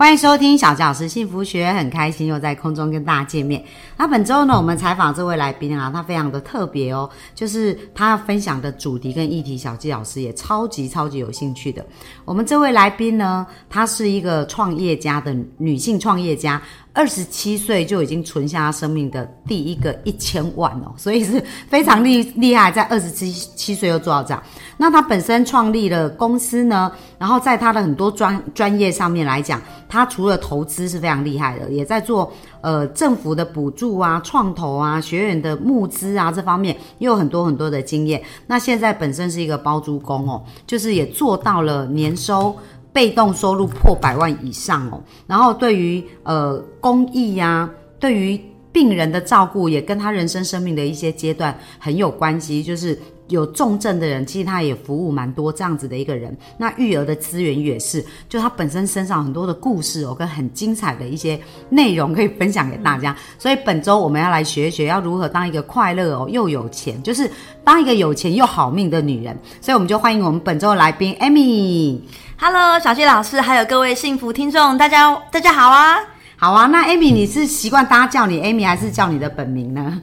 欢迎收听小纪老师幸福学，很开心又在空中跟大家见面。那本周呢，我们采访这位来宾啊，他非常的特别哦，就是他分享的主题跟议题，小纪老师也超级超级有兴趣的。我们这位来宾呢，她是一个创业家的女性创业家。二十七岁就已经存下他生命的第一个一千万哦，所以是非常厉厉害，在二十七七岁又做到这样。那他本身创立了公司呢，然后在他的很多专专业上面来讲，他除了投资是非常厉害的，也在做呃政府的补助啊、创投啊、学员的募资啊这方面，也有很多很多的经验。那现在本身是一个包租公哦，就是也做到了年收。被动收入破百万以上哦，然后对于呃公益呀，对于病人的照顾，也跟他人生生命的一些阶段很有关系。就是有重症的人，其实他也服务蛮多这样子的一个人。那育儿的资源也是，就他本身身上很多的故事哦，跟很精彩的一些内容可以分享给大家。所以本周我们要来学一学，要如何当一个快乐哦又有钱，就是当一个有钱又好命的女人。所以我们就欢迎我们本周的来宾 Amy。Hello，小谢老师，还有各位幸福听众，大家大家好啊，好啊。那 Amy，你是习惯大家叫你 Amy，还是叫你的本名呢？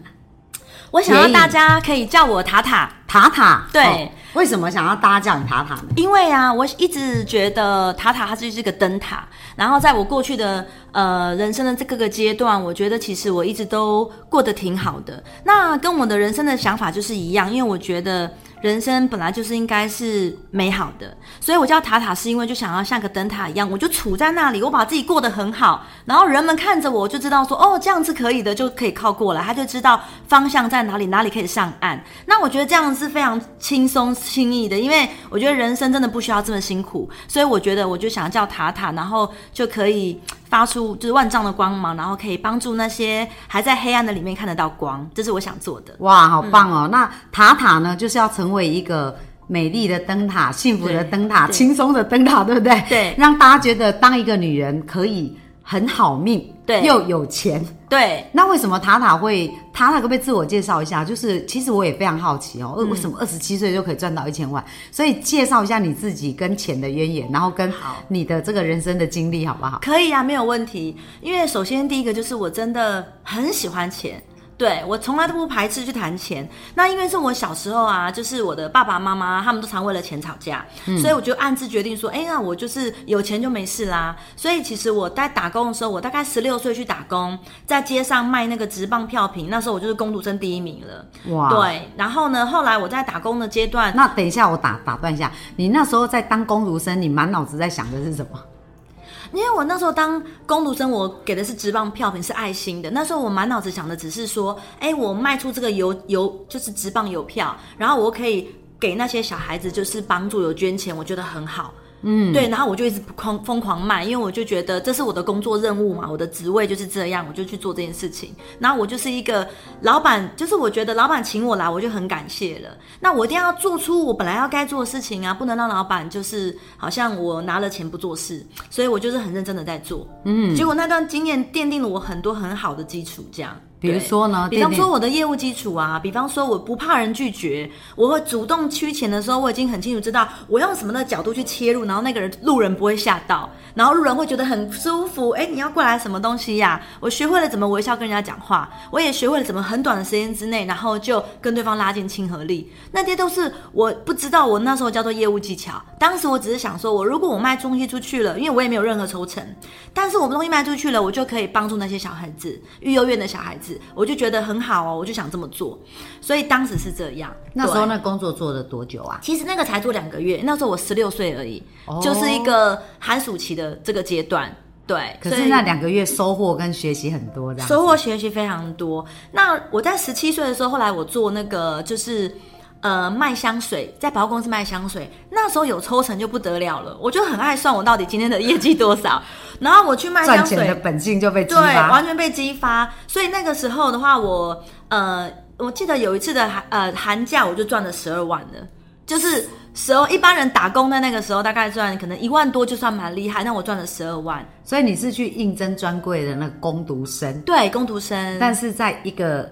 我想要大家可以叫我塔塔塔塔。对，为什么想要大家叫你塔塔呢？因为啊，我一直觉得塔塔它就是个灯塔。然后在我过去的呃人生的这各个阶段，我觉得其实我一直都过得挺好的。那跟我的人生的想法就是一样，因为我觉得。人生本来就是应该是美好的，所以我叫塔塔，是因为就想要像个灯塔一样，我就处在那里，我把自己过得很好，然后人们看着我就知道说，哦，这样子可以的，就可以靠过来，他就知道方向在哪里，哪里可以上岸。那我觉得这样是非常轻松轻易的，因为我觉得人生真的不需要这么辛苦，所以我觉得我就想叫塔塔，然后就可以。发出就是万丈的光芒，然后可以帮助那些还在黑暗的里面看得到光，这是我想做的。哇，好棒哦！那塔塔呢，就是要成为一个美丽的灯塔、幸福的灯塔、轻松的灯塔，对不对？对，让大家觉得当一个女人可以。很好命，对，又有钱，对。那为什么塔塔会塔塔可不可以自我介绍一下？就是其实我也非常好奇哦，为什么二十七岁就可以赚到一千万？所以介绍一下你自己跟钱的渊源，然后跟你的这个人生的经历，好不好？可以啊，没有问题。因为首先第一个就是我真的很喜欢钱。对我从来都不排斥去谈钱，那因为是我小时候啊，就是我的爸爸妈妈他们都常为了钱吵架，所以我就暗自决定说，哎，那我就是有钱就没事啦。所以其实我在打工的时候，我大概十六岁去打工，在街上卖那个直棒票品，那时候我就是工读生第一名了。哇，对。然后呢，后来我在打工的阶段，那等一下我打打断一下，你那时候在当工读生，你满脑子在想的是什么？因为我那时候当工读生，我给的是直棒票，品是爱心的。那时候我满脑子想的只是说，哎，我卖出这个邮邮就是直棒邮票，然后我可以给那些小孩子就是帮助有捐钱，我觉得很好。嗯，对，然后我就一直狂疯狂卖，因为我就觉得这是我的工作任务嘛，我的职位就是这样，我就去做这件事情。然后我就是一个老板，就是我觉得老板请我来，我就很感谢了。那我一定要做出我本来要该做的事情啊，不能让老板就是好像我拿了钱不做事，所以我就是很认真的在做。嗯，结果那段经验奠定了我很多很好的基础，这样。比如说呢？比方说我的业务基础啊，比方说我不怕人拒绝，我会主动趋钱的时候，我已经很清楚知道我用什么的角度去切入，然后那个人路人不会吓到，然后路人会觉得很舒服。哎，你要过来什么东西呀？我学会了怎么微笑跟人家讲话，我也学会了怎么很短的时间之内，然后就跟对方拉近亲和力。那些都是我不知道，我那时候叫做业务技巧。当时我只是想说，我如果我卖东西出去了，因为我也没有任何抽成，但是我们东西卖出去了，我就可以帮助那些小孩子，育幼院的小孩子。我就觉得很好哦，我就想这么做，所以当时是这样。那时候那工作做了多久啊？其实那个才做两个月，那时候我十六岁而已，就是一个寒暑期的这个阶段。对，可是那两个月收获跟学习很多，这样收获学习非常多。那我在十七岁的时候，后来我做那个就是。呃，卖香水，在百货公司卖香水，那时候有抽成就不得了了。我就很爱算我到底今天的业绩多少，然后我去卖香水，的本性就被对，完全被激发。所以那个时候的话，我呃，我记得有一次的寒呃寒假，我就赚了十二万了，就是。十二，一般人打工的那个时候大概赚可能一万多就算蛮厉害，那我赚了十二万。所以你是去应征专柜的那个工读生，对，工读生，但是在一个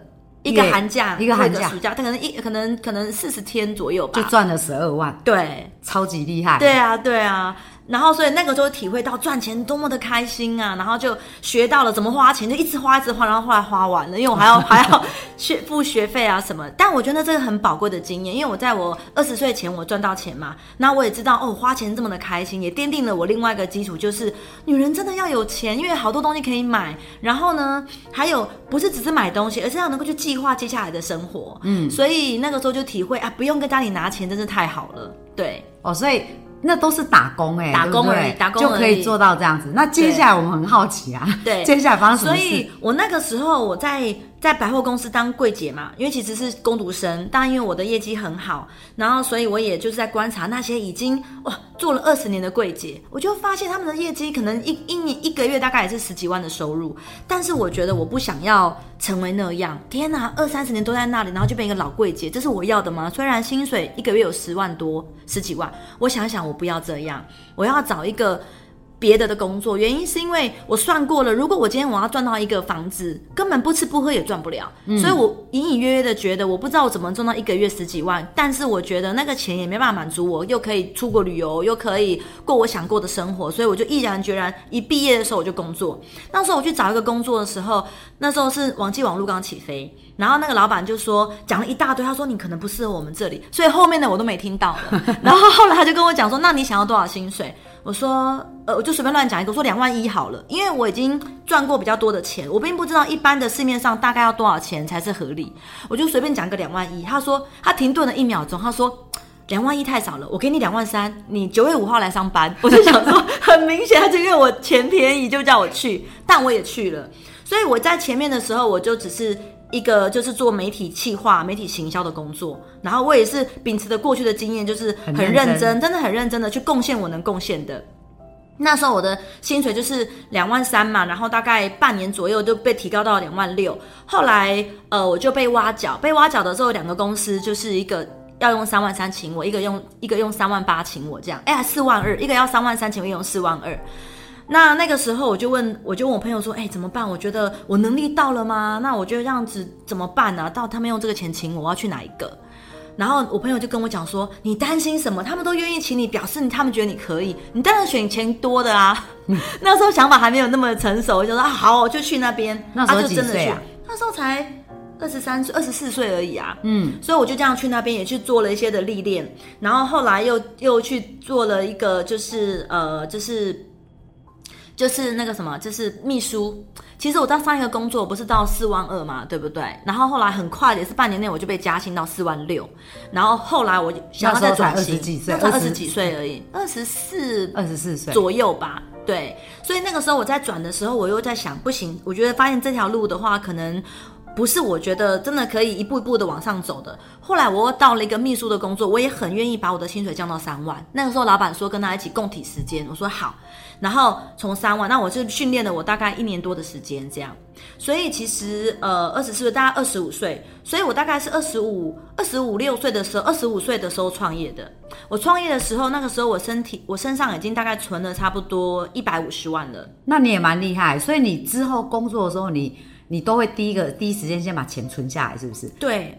一个寒假，一个寒假暑假，他可能一可能可能四十天左右吧就。赚了十二万，对，超级厉害。对啊，对啊。然后，所以那个时候体会到赚钱多么的开心啊！然后就学到了怎么花钱，就一直花，一直花，然后后来花完了，因为我还要 还要学付学费啊什么。但我觉得这个很宝贵的经验，因为我在我二十岁前我赚到钱嘛，那我也知道哦，花钱这么的开心，也奠定了我另外一个基础，就是女人真的要有钱，因为好多东西可以买。然后呢，还有不是只是买东西，而是要能够去计划接下来的生活。嗯，所以那个时候就体会啊，不用跟家里拿钱，真是太好了。对。哦，所以那都是打工哎、打工对不对而已打工就可以做到这样子。那接下来我们很好奇啊，对接下来发生什么事？所以我那个时候我在在百货公司当柜姐嘛，因为其实是工读生，但因为我的业绩很好，然后所以我也就是在观察那些已经哇做了二十年的柜姐，我就发现他们的业绩可能一一年一个月大概也是十几万的收入，但是我觉得我不想要成为那样，天哪，二三十年都在那里，然后就变一个老柜姐，这是我要的吗？虽然薪水一个月有十万多十几万，我想想，我不要这样，我要找一个。别的的工作，原因是因为我算过了，如果我今天我要赚到一个房子，根本不吃不喝也赚不了，所以我隐隐约约的觉得，我不知道我怎么赚到一个月十几万，但是我觉得那个钱也没办法满足我，又可以出国旅游，又可以过我想过的生活，所以我就毅然决然，一毕业的时候我就工作。那时候我去找一个工作的时候，那时候是网际网络刚起飞，然后那个老板就说讲了一大堆，他说你可能不适合我们这里，所以后面的我都没听到了。然后后来他就跟我讲说，那你想要多少薪水？我说，呃，我就随便乱讲一个，我说两万一好了，因为我已经赚过比较多的钱，我并不知道一般的市面上大概要多少钱才是合理，我就随便讲个两万一。他说，他停顿了一秒钟，他说。两万一太少了，我给你两万三，你九月五号来上班。我就想说，很明显，他就因为我钱便宜就叫我去，但我也去了。所以我在前面的时候，我就只是一个就是做媒体企划、媒体行销的工作，然后我也是秉持着过去的经验，就是很很认真认真，真的很认真的去贡献我能贡献的。那时候我的薪水就是两万三嘛，然后大概半年左右就被提高到两万六。后来呃我就被挖角，被挖角的时候，两个公司就是一个要用三万三请我，一个用一个用三万八请我这样，哎呀四万二，一个要三万三请我，一个用四万二。那那个时候我就问，我就问我朋友说，哎、怎么办？我觉得我能力到了吗？那我觉得这样子怎么办呢、到他们用这个钱请我，我要去哪一个？然后我朋友就跟我讲说：“你担心什么？他们都愿意请你，表示你他们觉得你可以，你当然选钱多的啊。那时候想法还没有那么成熟，我就说啊好，我就去那边。那时候啊就真的去几岁啊那时候才二十三岁、二十四岁而已啊。嗯，所以我就这样去那边也去做了一些的历练，然后后来又又去做了一个就是呃就是就是那个什么，就是秘书。其实我到上一个工作不是到四万二嘛，对不对？然后后来很快也是半年内我就被加薪到四万六，然后后来我就想要再转型，那时候才20几岁20那才二十几岁而已，二十四二十四岁，左右吧。对，所以那个时候我在转的时候，我又在想，不行，我觉得发现这条路的话，可能不是我觉得真的可以一步一步的往上走的。后来我又到了一个秘书的工作，我也很愿意把我的薪水降到三万。那个时候老板说跟他一起共体时间，我说好，然后从三万，那我是训练了我大概一年多的时间这样。所以其实呃，二十四岁，大概二十五岁，所以我大概是二十五、二十五六岁的时候，二十五岁的时候创业的。我创业的时候，那个时候我身体，我身上已经大概存了差不多一百五十万了。那你也蛮厉害。所以你之后工作的时候，你你都会第一个第一时间先把钱存下来，是不是？对，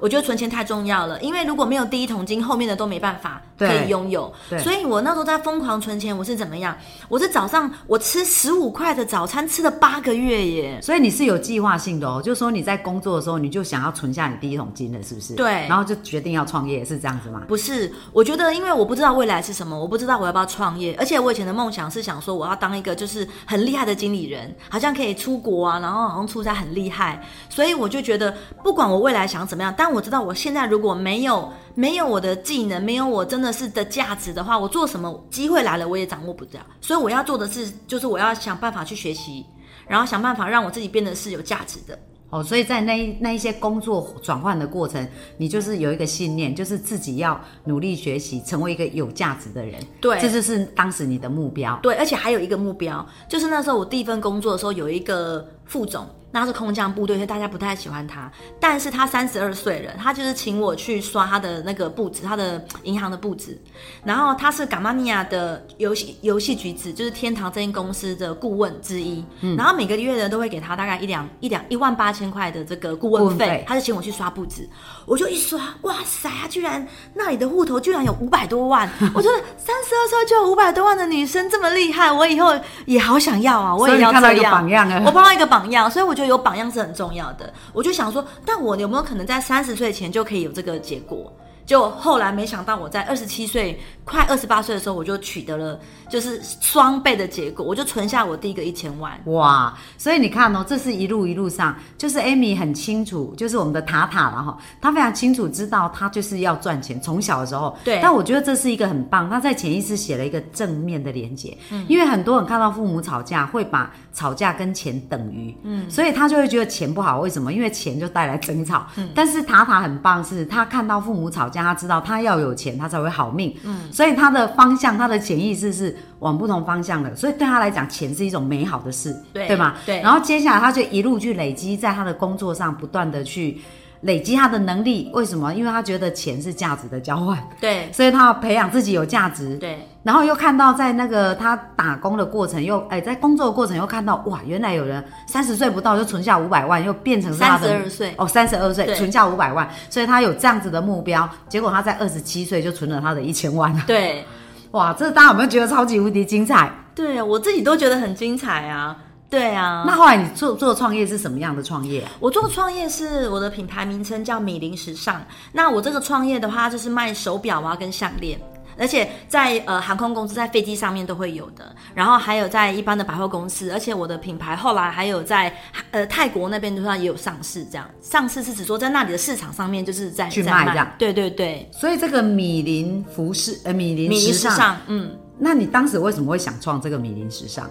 我觉得存钱太重要了，因为如果没有第一桶金，后面的都没办法可以拥有对。所以我那时候在疯狂存钱，我是怎么样？我是早上我吃十五块的早餐，吃了八个月耶。所以你是有计划性的哦，就是说你在工作的时候，你就想要存下你第一桶金了，是不是？对然后就决定要创业，是这样子吗？不是，我觉得因为我不知道未来是什么，我不知道我要不要创业，而且我以前的梦想是想说我要当一个就是很厉害的经理人，好像可以出国啊，然后好像出差很厉害，所以我就觉得不管我未来想怎么样，但我知道我现在如果没有没有我的技能，没有我真的是的价值的话，我做什么机会来了我也掌握不了，所以我要做的是就是我要想办法去学习，然后想办法让我自己变得是有价值的。哦，所以在那一那一些工作转换的过程，你就是有一个信念，就是自己要努力学习，成为一个有价值的人。对这就是当时你的目标。对，而且还有一个目标，就是那时候我第一份工作的时候，有一个副总。那是空降部队，所以大家不太喜欢他。但是他三十二岁了，他就是请我去刷他的那个布置，他的银行的布置。然后他是嘎玛尼亚的游戏游戏橘子，就是天堂这间公司的顾问之一。然后每个月呢都会给他大概一两一两一万八千块的这个顾问费，他就请我去刷布置。我就一刷，哇塞，他居然那里的户头居然有五百多万！我觉得三十二岁就有五百多万的女生这么厉害，我以后也好想要啊！我也要这样。榜样啊！我碰到一个榜榜样，所以我觉得。有榜样是很重要的，我就想说，但我有没有可能在三十岁前就可以有这个结果？就后来没想到，我在二十七岁。快二十八岁的时候，我就取得了就是双倍的结果，我就存下我第一个一千万。哇！所以你看哦，这是一路一路上，就是 Amy 很清楚，就是我们的塔塔了哈，他非常清楚知道他就是要赚钱，从小的时候。对。但我觉得这是一个很棒，他在潜意识写了一个正面的连接。嗯。因为很多人看到父母吵架，会把吵架跟钱等于。嗯。所以他就会觉得钱不好，为什么？因为钱就带来争吵。嗯。但是塔塔很棒，是他看到父母吵架，他知道他要有钱，他才会好命。嗯。所以他的方向，他的潜意识是往不同方向的，所以对他来讲，钱是一种美好的事，对对吗？对。然后接下来，他就一路去累积，在他的工作上不断的去累积他的能力。为什么？因为他觉得钱是价值的交换，对。所以他要培养自己有价值，对。然后又看到在那个他打工的过程，又哎，在工作的过程又看到哇，原来有人三十岁不到就存下五百万，又变成三十二岁哦，三十二岁存下五百万，所以他有这样子的目标。结果他在二十七岁就存了他的一千万，对。哇，这大家有没有觉得超级无敌精彩？对啊，我自己都觉得很精彩啊。对啊，那后来你做做创业是什么样的创业？我做创业是我的品牌名称叫米林时尚。那我这个创业的话，就是卖手表啊跟项链。而且在呃航空公司，在飞机上面都会有的，然后还有在一般的百货公司，而且我的品牌后来还有在呃泰国那边的话也有上市，这样上市是指说在那里的市场上面就是在去卖这样，对对对。所以这个米林服饰呃米林时尚，嗯，那你当时为什么会想创这个米林时尚？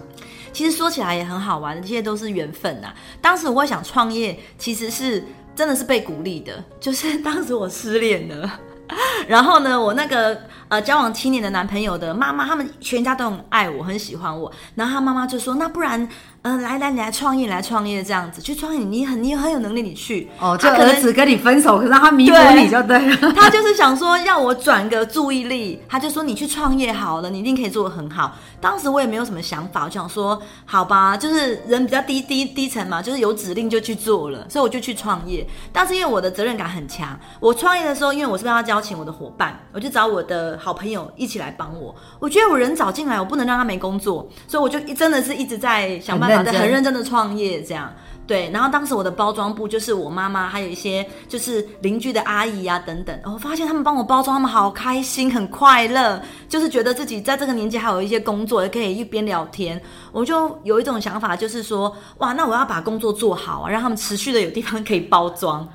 其实说起来也很好玩，这些都是缘分呐。当时我会想创业，其实是真的是被鼓励的，就是当时我失恋了。然后呢，我那个呃交往七年的男朋友的妈妈，他们全家都很爱我，很喜欢我。然后他妈妈就说：“那不然。”嗯，来来，你来创业，来创业这样子去创业，你很你很有能力，你去哦。就儿子跟你分手，可是他弥补你就对了。他就是想说要我转个注意力，他就说你去创业好了，你一定可以做得很好。当时我也没有什么想法，我想说好吧，就是人比较低低低层嘛，就是有指令就去做了，所以我就去创业。但是因为我的责任感很强，我创业的时候，因为我是要邀请我的伙伴，我就找我的好朋友一起来帮我。我觉得我人找进来，我不能让他没工作，所以我就真的是一直在想办法。很认真的创业，这样对。然后当时我的包装部就是我妈妈，还有一些就是邻居的阿姨啊等等。我发现他们帮我包装，他们好开心，很快乐，就是觉得自己在这个年纪还有一些工作，也可以一边聊天。我就有一种想法，就是说，哇，那我要把工作做好啊，让他们持续的有地方可以包装。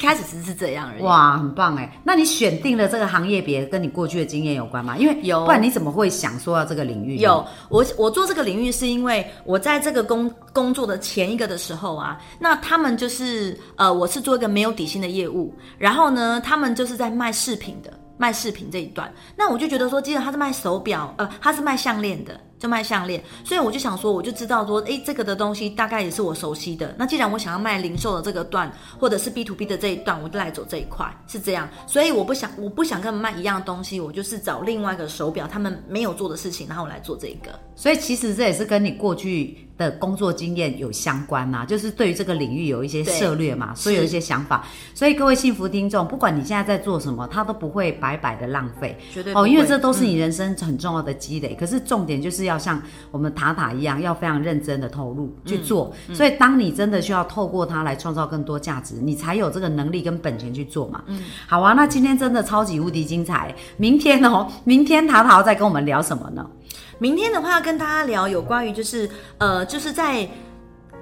一开始只是这样而已。哇，很棒哎！那你选定了这个行业别，跟你过去的经验有关吗？因为有，不然你怎么会想说到这个领域？有，我我做这个领域是因为我在这个工工作的前一个的时候啊，那他们就是呃，我是做一个没有底薪的业务，然后呢，他们就是在卖饰品的，卖饰品这一段，那我就觉得说，既然他是卖手表，呃，他是卖项链的。就卖项链，所以我就想说，我就知道说，哎，这个的东西大概也是我熟悉的。那既然我想要卖零售的这个段，或者是 B to B 的这一段，我就来走这一块，是这样。所以我不想，我不想跟他们卖一样东西，我就是找另外一个手表他们没有做的事情，然后我来做这个。所以其实这也是跟你过去的工作经验有相关呐，就是对于这个领域有一些涉略嘛，所以有一些想法。所以各位幸福听众，不管你现在在做什么，他都不会白白的浪费，绝对哦，因为这都是你人生很重要的积累。可是重点就是要像我们塔塔一样，要非常认真的投入去做。所以当你真的需要透过它来创造更多价值，你才有这个能力跟本钱去做嘛。嗯，好啊，那今天真的超级无敌精彩。明天哦，明天塔塔要再跟我们聊什么呢？明天的话，跟大家聊有关于就是呃，就是在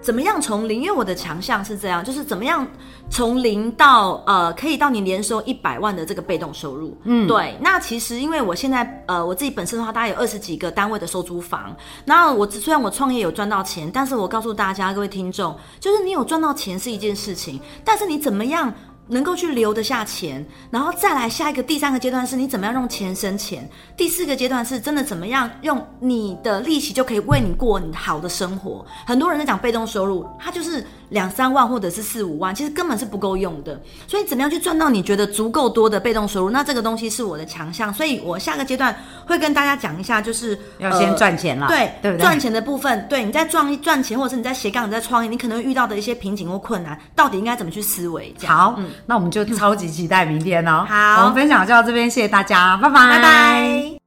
怎么样从零，因为我的强项是这样，就是怎么样从零到呃，可以到你年收一百万的这个被动收入。嗯，对。那其实因为我现在呃，我自己本身的话，大概有二十几个单位的收租房。那我虽然我创业有赚到钱，但是我告诉大家各位听众，就是你有赚到钱是一件事情，但是你怎么样？能够去留得下钱，然后再来下一个第三个阶段是你怎么样用钱生钱，第四个阶段是真的怎么样用你的利息就可以为你过你好的生活。很多人在讲被动收入，他就是两三万或者是四五万，其实根本是不够用的。所以怎么样去赚到你觉得足够多的被动收入？那这个东西是我的强项，所以我下个阶段会跟大家讲一下，就是要先赚钱了，对对不对？赚钱的部分，对你在赚赚钱，或者是你在斜杠、你在创业，你可能会遇到的一些瓶颈或困难，到底应该怎么去思维？这样好，那我们就超级期待明天哦。好我们分享就到这边，谢谢大家，拜拜，拜拜。